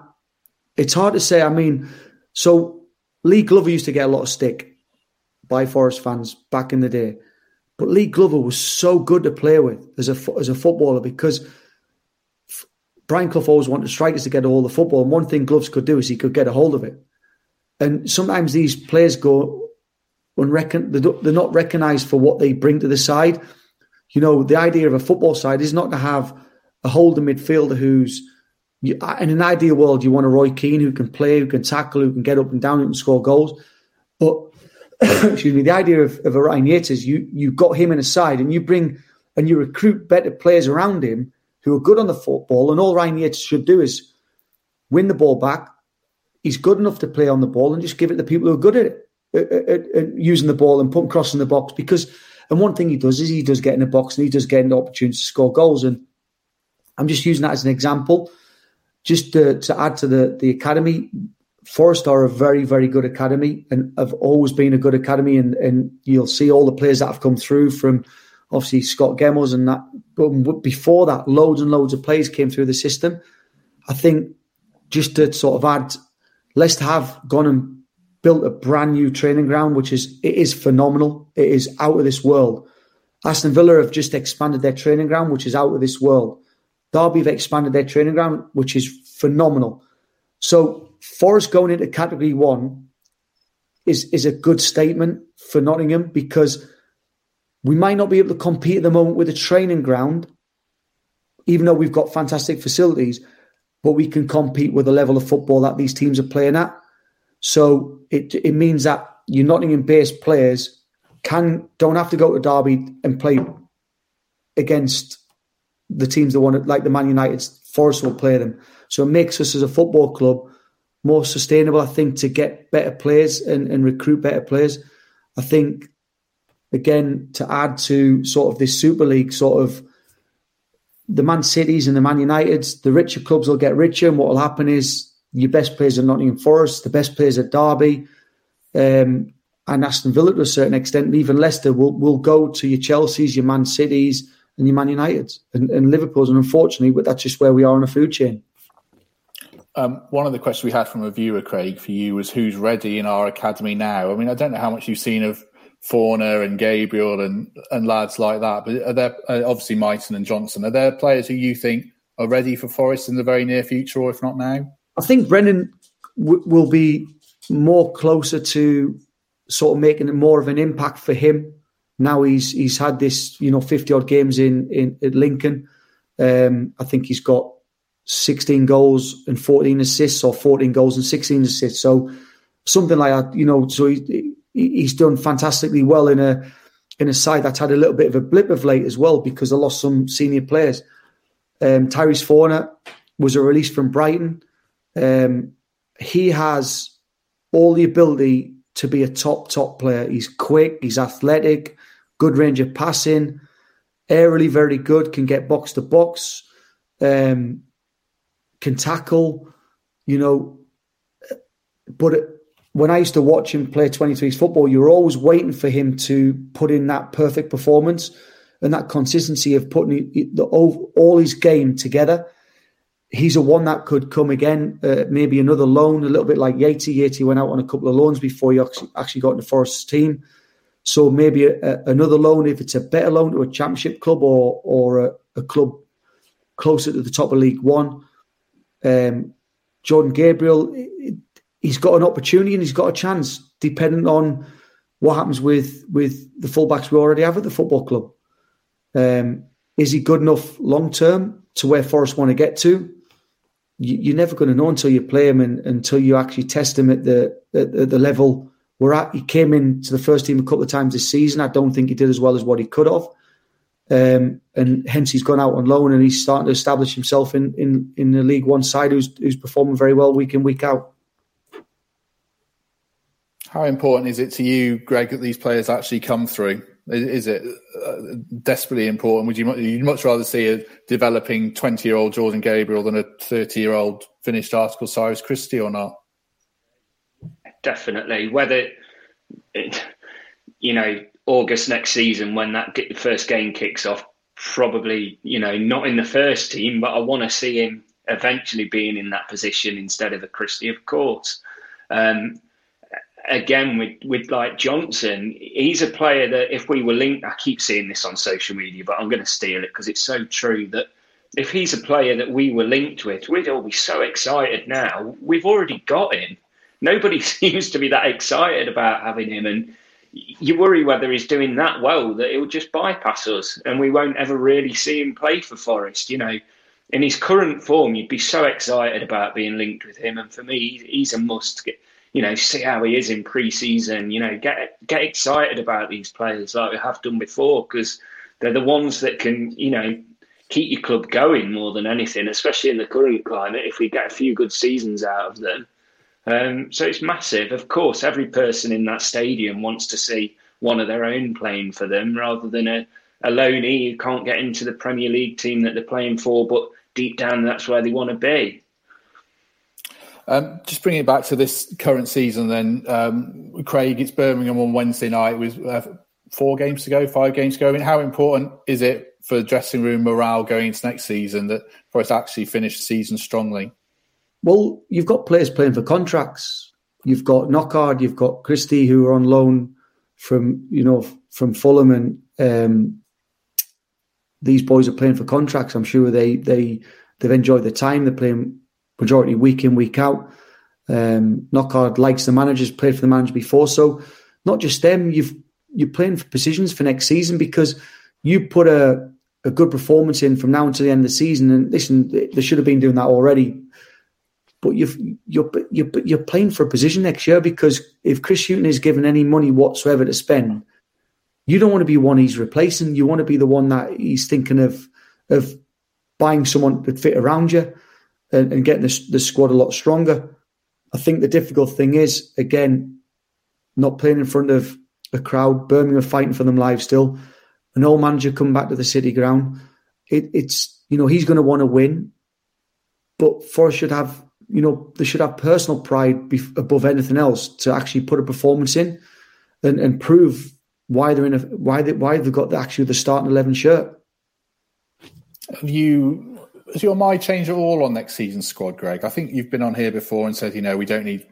it's hard to say. I mean, so Lee Glover used to get a lot of stick by Forest fans back in the day, but Lee Glover was so good to play with as a as a footballer because Brian Clough always wanted strikers to get a hold of the football, and one thing Gloves could do is he could get a hold of it. And sometimes these players go unrecon- they're not recognised for what they bring to the side. You know, the idea of a football side is not to have a holding midfielder who's in an ideal world, you want a Roy Keane who can play, who can tackle, who can get up and down, who can score goals. But <coughs> excuse me, the idea of, of a Ryan Yates is you you got him in a side and you bring and you recruit better players around him who are good on the football, and all Ryan should do is win the ball back. He's good enough to play on the ball and just give it to people who are good at it, at, at, at using the ball and putting crossing the box. Because, and one thing he does is he does get in the box and he does get an opportunity to score goals. And I'm just using that as an example, just to, to add to the the academy. Forest are a very, very good academy and have always been a good academy. And, and you'll see all the players that have come through from obviously Scot Gemmill and that. But before that, loads and loads of players came through the system. I think just to sort of add, Leicester have gone and built a brand new training ground, which is it is phenomenal. It is out of this world. Aston Villa have just expanded their training ground, which is out of this world. Derby have expanded their training ground, which is phenomenal. So Forest going into Category One is is a good statement for Nottingham because we might not be able to compete at the moment with a training ground, even though we've got fantastic facilities, but we can compete with the level of football that these teams are playing at. So it it means that your Nottingham based players can don't have to go to Derby and play against the teams that want it, like the Man United. Forest will play them. So it makes us as a football club more sustainable, I think, to get better players and, and recruit better players. I think, again, to add to sort of this Super League, sort of the Man Cities and the Man Uniteds, the richer clubs will get richer, and what will happen is your best players are Nottingham Forest, the best players at Derby, um, and Aston Villa to a certain extent, and even Leicester will will go to your Chelseas, your Man Cities, and your Man Uniteds and, and Liverpool's. And unfortunately, but that's just where we are on a food chain. Um, one of the questions we had from a viewer, Craig, for you was who's ready in our academy now? I mean, I don't know how much you've seen of Fornah and Gabriel and, and lads like that, but are there uh, obviously Mighten and Johnson? Are there players who you think are ready for Forest in the very near future, or if not now? I think Brennan w- will be more closer to sort of making it more of an impact for him. Now he's he's had this, you know, fifty odd games in in at Lincoln. Um, I think he's got sixteen goals and fourteen assists, or fourteen goals and sixteen assists. So something like that, you know. So he, he's done fantastically well in a in a side that's had a little bit of a blip of late as well because they lost some senior players. Um, Tyrese Fornah was a release from Brighton. Um, he has all the ability to be a top, top player. He's quick, he's athletic, good range of passing, aerially very good, can get box to box, um, can tackle, you know. But when I used to watch him play 23s football, you were always waiting for him to put in that perfect performance and that consistency of putting the, all his game together he's a one that could come again, uh, maybe another loan, a little bit like Yatey. Yatey went out on a couple of loans before he actually got in the Forest team. So maybe a, a, another loan, if it's a better loan to a championship club or or a, a club closer to the top of League One. Um, Jordan Gabriel, he's got an opportunity and he's got a chance, depending on what happens with with the fullbacks we already have at the football club. Um, is he good enough long term to where Forest want to get to? you, are never going to know until you play him and until you actually test him at the at, at the level we're at. He came into the first team a couple of times this season. I don't think he did as well as what he could have. Um, and hence he's gone out on loan and he's starting to establish himself in, in, in the League One side who's, who's performing very well week in, week out. How important is it to you, Greg, that these players actually come through? Is it uh, desperately important? Would you you'd much rather see a developing twenty year old Jordan Gabriel than a thirty year old finished article Cyrus Christie or not? Definitely. Whether you know August next season when that first game kicks off, probably you know not in the first team, but I want to see him eventually being in that position instead of a Christie, of course. Um, again with with like Johnson, he's a player that if we were linked, I keep seeing this on social media, but I'm going to steal it because it's so true that if he's a player that we were linked with, we'd all be so excited now. We've already got him. Nobody <laughs> seems to be that excited about having him, and you worry whether he's doing that well that he'll just bypass us, and we won't ever really see him play for Forest. You know, in his current form, you'd be so excited about being linked with him, and for me, he's a must. Get, you know, see how he is in pre-season. You know, get get excited about these players like we have done before because they're the ones that can, you know, keep your club going more than anything, especially in the current climate. If we get a few good seasons out of them, um, so it's massive. Of course, every person in that stadium wants to see one of their own playing for them rather than a, a loanee who can't get into the Premier League team that they're playing for, but deep down that's where they want to be. Um, just bringing it back to this current season, then, um, Craig, it's Birmingham on Wednesday night with uh, four games to go, five games to go. I mean, how important is it for dressing room morale going into next season that Forest actually finish the season strongly? Well, you've got players playing for contracts. You've got Knockaert, you've got Christie, who are on loan from you know from Fulham, and um, these boys are playing for contracts. I'm sure they they they've enjoyed the time. They're playing majority week in week out. Um, Knockaert likes the managers, played for the manager before. So not just them, you've you're playing for positions for next season because you put a, a good performance in from now until the end of the season. And listen, they should have been doing that already. But you've, you're, you're, you're playing for a position next year because if Chris Hughton is given any money whatsoever to spend, you don't want to be one he's replacing. You want to be the one that he's thinking of of buying someone to fit around you and, and getting the, the squad a lot stronger. I think the difficult thing is again not playing in front of a crowd. Birmingham fighting for them live still. An old manager come back to the city ground. It, it's you know he's going to want to win, but Forest should have you know they should have personal pride above anything else to actually put a performance in and, and prove why they're in a why they why they've got the, actually the starting eleven shirt. Have you has your mind changed at all on next season's squad, Greg? I think you've been on here before and said, you know, we don't need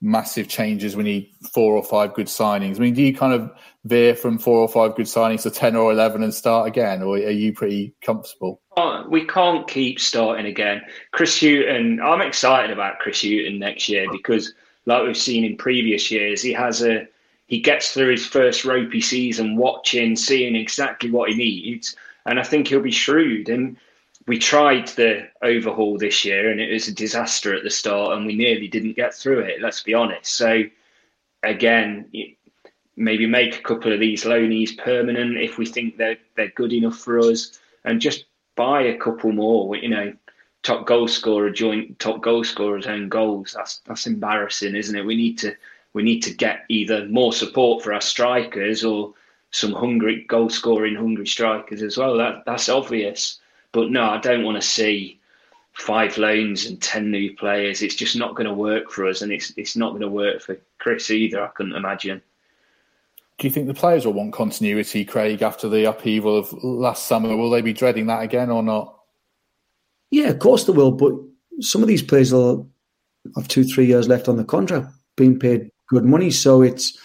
massive changes. We need four or five good signings. I mean, do you kind of veer from four or five good signings to 10 or 11 and start again? Or are you pretty comfortable? We can't keep starting again. Chris Hughton, I'm excited about Chris Hughton next year because, like we've seen in previous years, he has a he gets through his first ropey season watching, seeing exactly what he needs, and I think he'll be shrewd. And we tried the overhaul this year and it was a disaster at the start and we nearly didn't get through it let's be honest. So again maybe make a couple of these loanies permanent if we think they're they're good enough for us and just buy a couple more you know top goal scorer joint top goal scorers own goals. That's that's embarrassing isn't it? We need to we need to get either more support for our strikers or some hungry goal scoring hungry strikers as well. That that's obvious but no, I don't want to see five loans and ten new players. It's just not going to work for us, and it's it's not going to work for Chris either. I couldn't imagine. Do you think the players will want continuity, Craig, after the upheaval of last summer? Will they be dreading that again or not? Yeah, of course they will. But some of these players will have two, three years left on the contract, being paid good money. So it's,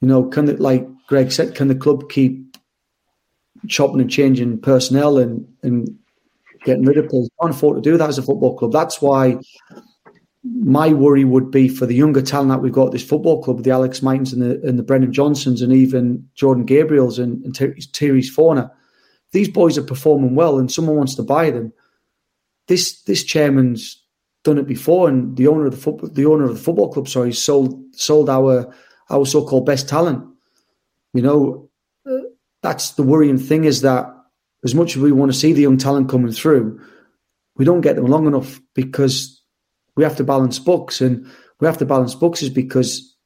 you know, can it, like Greg said, can the club keep chopping and changing personnel and, and getting rid of players. Can't afford to do that as a football club. That's why my worry would be for the younger talent that we've got at this football club, the Alex Mighten's and the, and the Brennan Johnsons and even Jordan Gabriel's and, and Tyrese Fornah. These boys are performing well and someone wants to buy them. This this chairman's done it before and the owner of the football the owner of the football club, sorry, sold sold our our so called best talent. You know, that's the worrying thing is that as much as we want to see the young talent coming through, we don't get them long enough because we have to balance books. And we have to balance books is because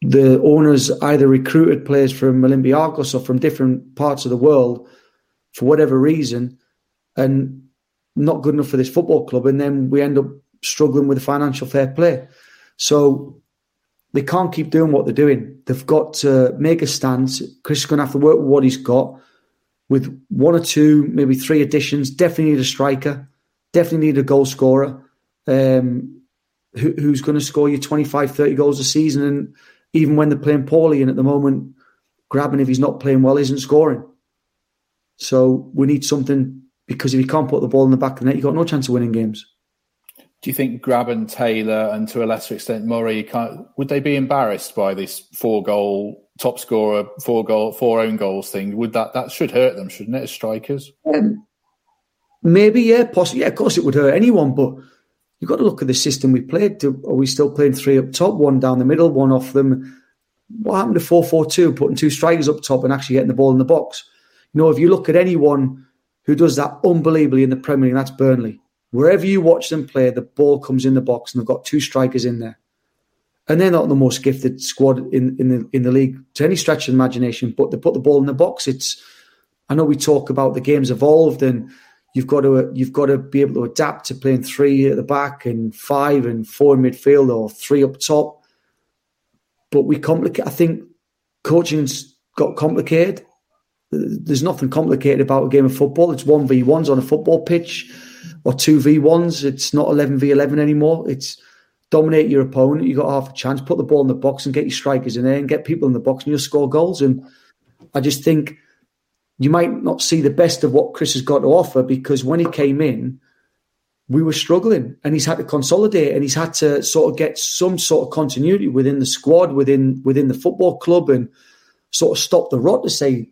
the owners either recruited players from Olympiacos or from different parts of the world for whatever reason and not good enough for this football club. And then we end up struggling with the financial fair play. So they can't keep doing what they're doing. They've got to make a stance. Chris is going to have to work with what he's got with one or two, maybe three additions. Definitely need a striker. Definitely need a goal scorer um, who, who's going to score you 25, 30 goals a season. And even when they're playing poorly, and at the moment, Grabban if he's not playing well, isn't scoring. So we need something because if you can't put the ball in the back of the net, you've got no chance of winning games. Do you think Grabban, Taylor, and to a lesser extent Murray, would they be embarrassed by this four goal top scorer, four goal, four own goals thing? Would that that should hurt them, shouldn't it, as strikers? Um, maybe, yeah, possibly. Yeah, of course it would hurt anyone, but you've got to look at the system we played. Are we still playing three up top, one down the middle, one off them? What happened to four four two, putting two strikers up top and actually getting the ball in the box? You know, if you look at anyone who does that unbelievably in the Premier League, that's Burnley. Wherever you watch them play, the ball comes in the box and they've got two strikers in there. And they're not the most gifted squad in, in the in the league to any stretch of imagination, but they put the ball in the box. It's I know we talk about the game's evolved and you've got to you've got to be able to adapt to playing three at the back and five and four in midfield or three up top. But we complicate. I think coaching's got complicated. There's nothing complicated about a game of football. It's one v ones on a football pitch or two v ones. It's not eleven v eleven anymore. It's dominate your opponent. You got half a chance. Put the ball in the box and get your strikers in there and get people in the box, and you'll score goals. And I just think you might not see the best of what Chris has got to offer because when he came in, we were struggling, and he's had to consolidate, and he's had to sort of get some sort of continuity within the squad, within within the football club, and sort of stop the rot to say.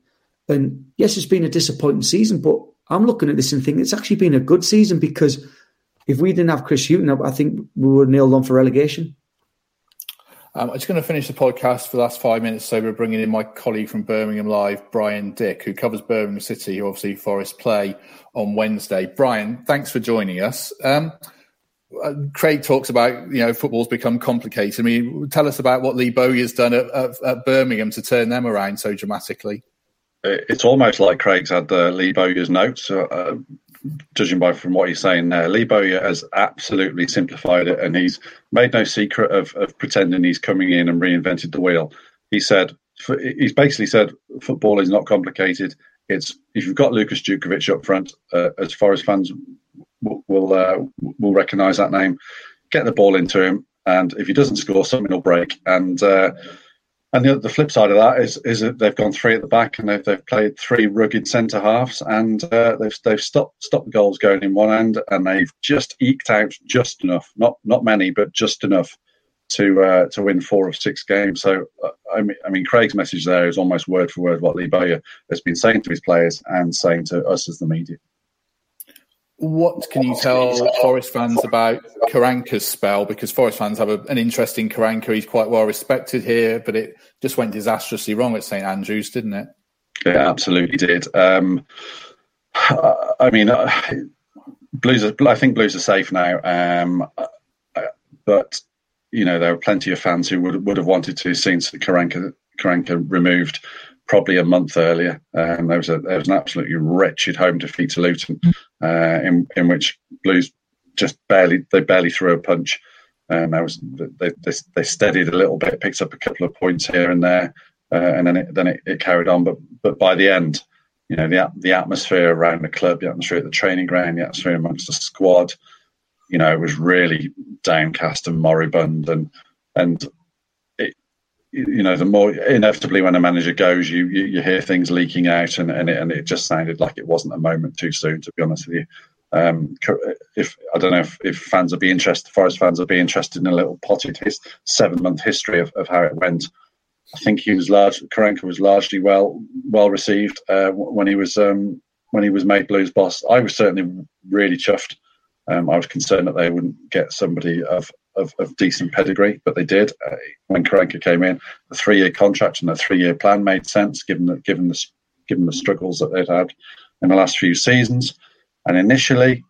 And yes, it's been a disappointing season, but I'm looking at this and thinking it's actually been a good season because if we didn't have Chris Hughton, I think we were nailed on for relegation. Um, I'm just going to finish the podcast for the last five minutes. So we're bringing in my colleague from Birmingham Live, Brian Dick, who covers Birmingham City, who obviously Forest play on Wednesday. Brian, thanks for joining us. Um, uh, Craig talks about you know football's become complicated. I mean, tell us about what Lee Bowyer's done at, at, at Birmingham to turn them around so dramatically. It's almost like Craig's had uh, Lee Bowyer's notes. Uh, judging by from what he's saying there, Lee Bowyer has absolutely simplified it, and he's made no secret of, of pretending he's coming in and reinvented the wheel. He said he's basically said football is not complicated. It's if you've got Lukas Jutkiewicz up front, uh, as Forest fans will will, uh, will recognise that name. Get the ball into him, and if he doesn't score, something will break. And uh, and the, the flip side of that is is that they've gone three at the back and they've, they've played three rugged centre halves and uh, they've they've stopped stopped the goals going in one end and they've just eked out just enough, not not many, but just enough to uh, to win four of six games. So uh, I mean, I mean, Craig's message there is almost word for word what Lee Bowyer has been saying to his players and saying to us as the media. What can you tell Forest fans about Karanka's spell? Because Forest fans have a, an interesting Karanka. He's quite well respected here, but it just went disastrously wrong at St Andrews, didn't it? It absolutely did. Um, I mean, uh, Blues. Are, I think Blues are safe now, um, uh, but you know there are plenty of fans who would would have wanted to have seen Karanka Karanka removed probably a month earlier. Um, there was a there was an absolutely wretched home defeat to Luton, mm. uh, in in which Blues just barely they barely threw a punch. Um, was they, they, they steadied a little bit, picked up a couple of points here and there, uh, and then it, then it, it, carried on. But but by the end, you know the the atmosphere around the club, the atmosphere at the training ground, the atmosphere amongst the squad, you know, it was really downcast and moribund, and and you know, the more inevitably when a manager goes, you you, you hear things leaking out, and and it, and it just sounded like it wasn't a moment too soon. To be honest with you, um, if I don't know if, if fans would be interested, Forest fans would be interested in a little potted his seven month history of, of how it went. I think he was large. Karanka was largely well well received uh, when he was um, when he was made Blues boss. I was certainly really chuffed. Um, I was concerned that they wouldn't get somebody of of, of decent pedigree, but they did. Uh, when Karanka came in, the three-year contract and the three-year plan made sense, given the given the given the struggles that they'd had in the last few seasons. And initially,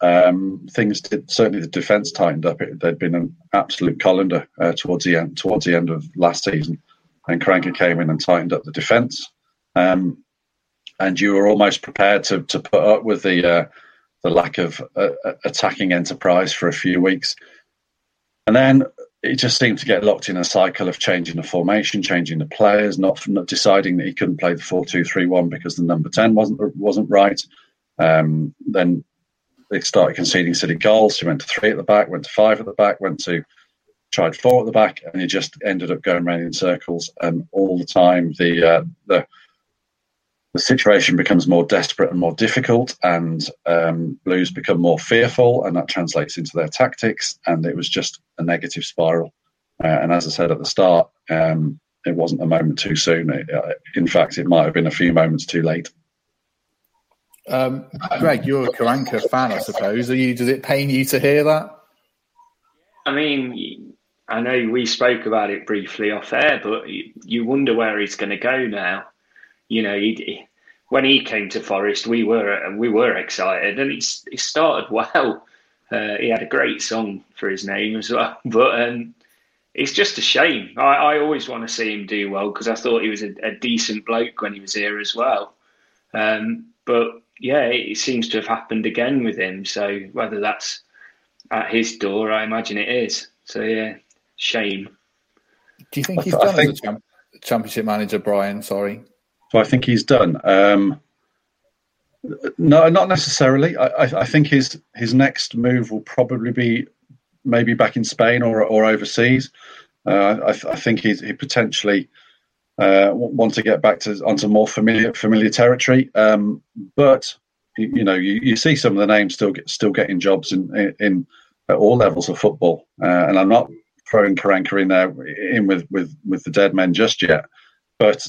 um, things did certainly the defence tightened up. It, there'd been an absolute colander uh, towards the end towards the end of last season, and Karanka came in and tightened up the defence. Um, and you were almost prepared to to put up with the uh, the lack of uh, attacking enterprise for a few weeks. And then it just seemed to get locked in a cycle of changing the formation, changing the players, not, not deciding that he couldn't play the four-two-three-one because the number 10 wasn't wasn't right. Um, then they started conceding silly goals. He went to three at the back, went to five at the back, went to tried four at the back, and he just ended up going around in circles. And all the time, the uh, the the situation becomes more desperate and more difficult, and um, Blues become more fearful, and that translates into their tactics. And it was just a negative spiral. Uh, and as I said at the start, um, it wasn't a moment too soon. It, uh, in fact, it might have been a few moments too late. Um, Greg, you're a Karanka fan, I suppose. Are you? Does it pain you to hear that? I mean, I know we spoke about it briefly off air, but you wonder where he's going to go now you know, he, when he came to Forest, we were we were excited, and he he started well. Uh, he had a great song for his name as well, <laughs> but um, it's just a shame. I, I always want to see him do well because I thought he was a, a, decent bloke when he was here as well. Um, but yeah, it seems to have happened again with him. So whether that's at his door, I imagine it is. So yeah, shame. Do you think he's done think... as a championship manager, Brian? Sorry. So I think he's done. Um, no, not necessarily. I, I, think his his next move will probably be maybe back in Spain or or overseas. Uh, I, I, think he potentially uh, want to get back to onto more familiar familiar territory. Um, but you, know, you, you, see some of the names still get, still getting jobs in, in, in at all levels of football, uh, and I'm not throwing Karanka in there in with, with, with the dead men just yet, but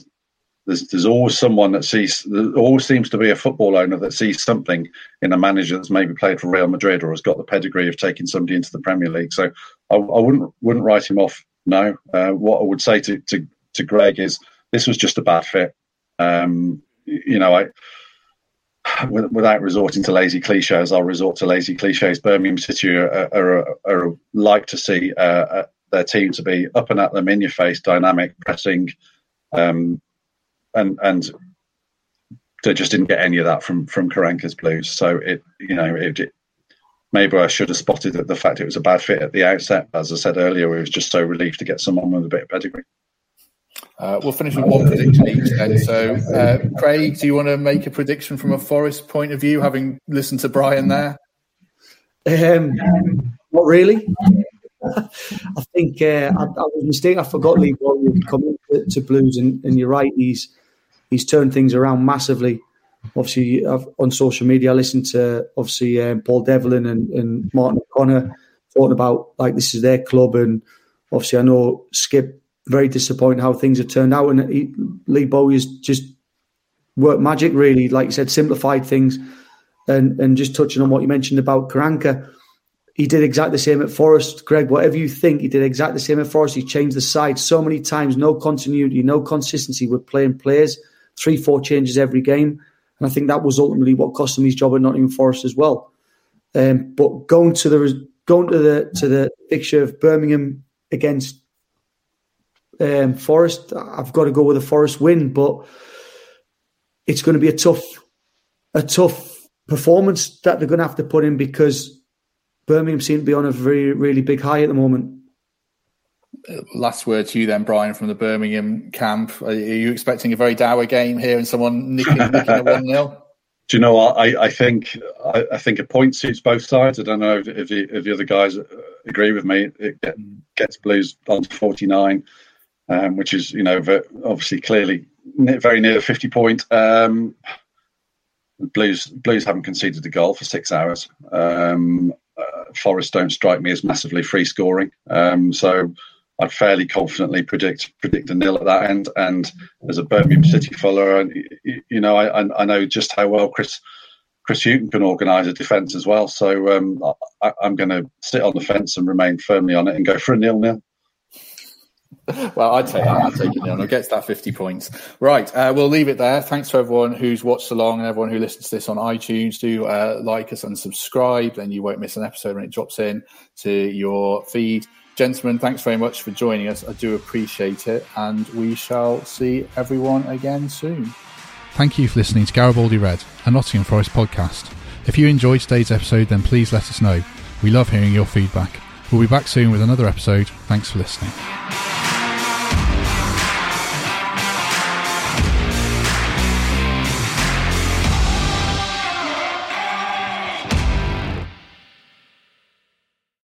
there's there's always someone that sees. There always seems to be a football owner that sees something in a manager that's maybe played for Real Madrid or has got the pedigree of taking somebody into the Premier League. So I, I wouldn't wouldn't write him off. No, uh, what I would say to, to to Greg is this was just a bad fit. Um, you know, I without resorting to lazy cliches, I'll resort to lazy cliches. Birmingham City are, are, are, like to see uh, uh, their team to be up and at them, in your face, dynamic, pressing, um, and and they just didn't get any of that from from Karanka's Blues. So it, you know, it, it maybe I should have spotted that the fact it was a bad fit at the outset. As I said earlier, we was just so relieved to get someone with a bit of pedigree. Uh, we'll finish with one prediction each then. So, uh, Craig, do you want to make a prediction from a Forest point of view, having listened to Brian there? Um, not really. <laughs> I think uh, I, I, was mistaken. I forgot Lee Bowyer coming to, to Blues, and, and, you're right. He's he's turned things around massively. Obviously, I've, on social media, I listened to obviously um, Paul Devlin and, and Martin O'Connor talking about like this is their club, and obviously I know Skip very disappointed how things have turned out. And he, Lee Bowyer's just worked magic, really. Like you said, simplified things. And and just touching on what you mentioned about Karanka, he did exactly the same at Forest. Greg, whatever you think, he did exactly the same at Forest. He changed the side so many times, no continuity, no consistency with playing players, three, four changes every game. And I think that was ultimately what cost him his job at Nottingham Forest as well. Um, but going to the going to the to the fixture of Birmingham against um, Forest. I've got to go with a Forest win, but it's going to be a tough, a tough performance that they're going to have to put in because Birmingham seem to be on a very, really big high at the moment. Last word to you then, Brian, from the Birmingham camp. Are you expecting a very dour game here and someone nicking, nicking a <laughs> 1 0? Do you know what? I, I think I, I, think a point suits both sides. I don't know if, if, the, if the other guys agree with me. It gets Blues on to 49 um, which is you know obviously clearly very near the fifty point. Um, Blues Blues haven't conceded a goal for six hours. Um, uh, Forest don't strike me as massively free scoring, um, so I'd fairly confidently predict predict a nil at that end. And as a Birmingham City follower, you, you know I, I know just how well Chris Chris Hughton can organise a defence as well. So um, I, am going to sit on the fence and remain firmly on it and go for a nil nil well, I'd take that. I'd take it on. It gets that 50 points. Right. Uh, we'll leave it there. Thanks to everyone who's watched along and everyone who listens to this on iTunes. Do uh, like us and subscribe, then you won't miss an episode when it drops in to your feed. Gentlemen, thanks very much for joining us. I do appreciate it. And we shall see everyone again soon. Thank you for listening to Garibaldi Red, a Nottingham Forest podcast. If you enjoyed today's episode, then please let us know. We love hearing your feedback. We'll be back soon with another episode. Thanks for listening.